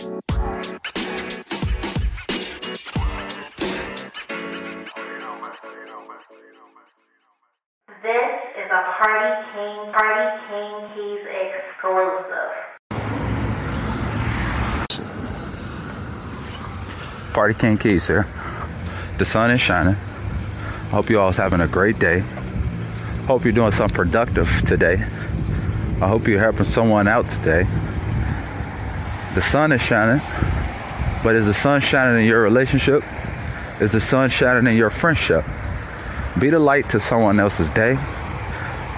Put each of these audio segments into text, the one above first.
This is a Party King Party King Keys exclusive. Party King Keys here. The sun is shining. I hope you all having a great day. Hope you're doing something productive today. I hope you're helping someone out today. The sun is shining, but is the sun shining in your relationship? Is the sun shining in your friendship? Be the light to someone else's day.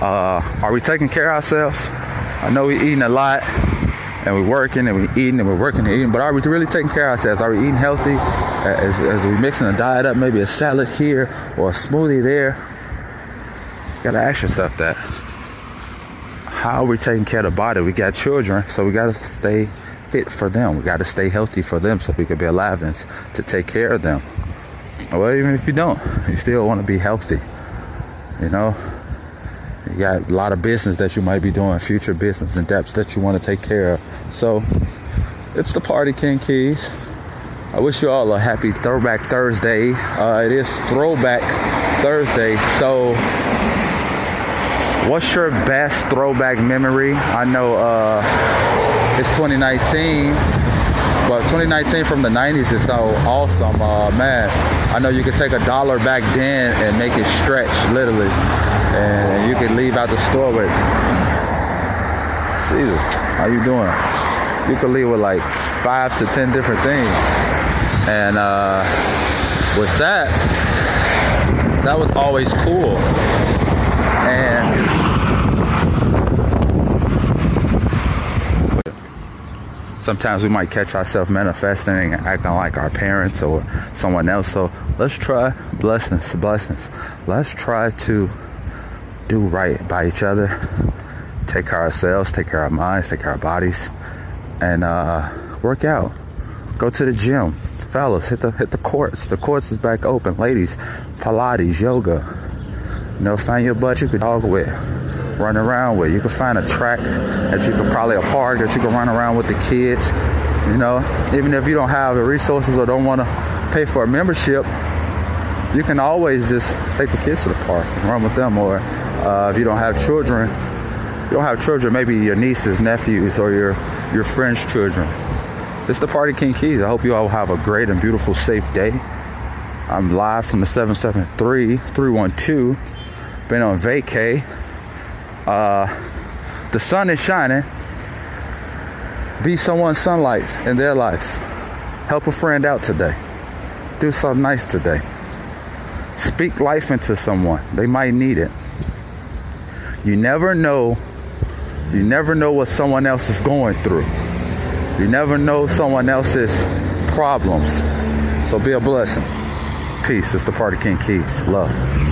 Uh, are we taking care of ourselves? I know we're eating a lot and we're working and we're eating and we're working and eating, but are we really taking care of ourselves? Are we eating healthy? As, as we mixing a diet up, maybe a salad here or a smoothie there? You gotta ask yourself that. How are we taking care of the body? We got children, so we gotta stay fit for them. We gotta stay healthy for them so we can be alive and to take care of them. Well, even if you don't, you still want to be healthy. You know, you got a lot of business that you might be doing, future business and debts that you want to take care of. So, it's the Party King Keys. I wish you all a happy Throwback Thursday. Uh, it is Throwback Thursday. So, what's your best throwback memory? I know uh, it's 2019, but 2019 from the 90s is so awesome. Uh, man, I know you could take a dollar back then and make it stretch, literally. And you could leave out the store with, Caesar, how you doing? You could leave with like five to 10 different things. And uh, with that, that was always cool. And sometimes we might catch ourselves manifesting and acting like our parents or someone else. So let's try blessings, blessings. Let's try to do right by each other, take care of ourselves, take care of our minds, take care of our bodies, and uh, work out. Go to the gym, fellas. Hit the hit the courts. The courts is back open. Ladies, Pilates, yoga. You know, find your butt you could dog with run around with. You can find a track that you could probably a park that you can run around with the kids. You know, even if you don't have the resources or don't want to pay for a membership, you can always just take the kids to the park and run with them. Or uh, if you don't have children, you don't have children, maybe your nieces, nephews, or your your friends' children. It's the Party King Keys. I hope you all have a great and beautiful, safe day. I'm live from the 773 312. Been on vacay. Uh, the sun is shining. Be someone's sunlight in their life. Help a friend out today. Do something nice today. Speak life into someone. They might need it. You never know. You never know what someone else is going through. You never know someone else's problems. So be a blessing. Peace. It's the Party King Keys. Love.